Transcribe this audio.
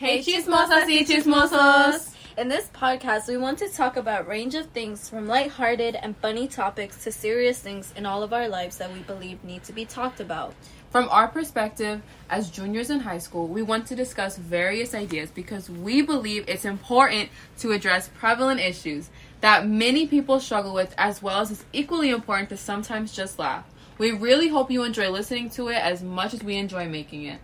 Hey chismosas y chismosos! In this podcast, we want to talk about range of things from lighthearted and funny topics to serious things in all of our lives that we believe need to be talked about. From our perspective as juniors in high school, we want to discuss various ideas because we believe it's important to address prevalent issues that many people struggle with, as well as it's equally important to sometimes just laugh. We really hope you enjoy listening to it as much as we enjoy making it.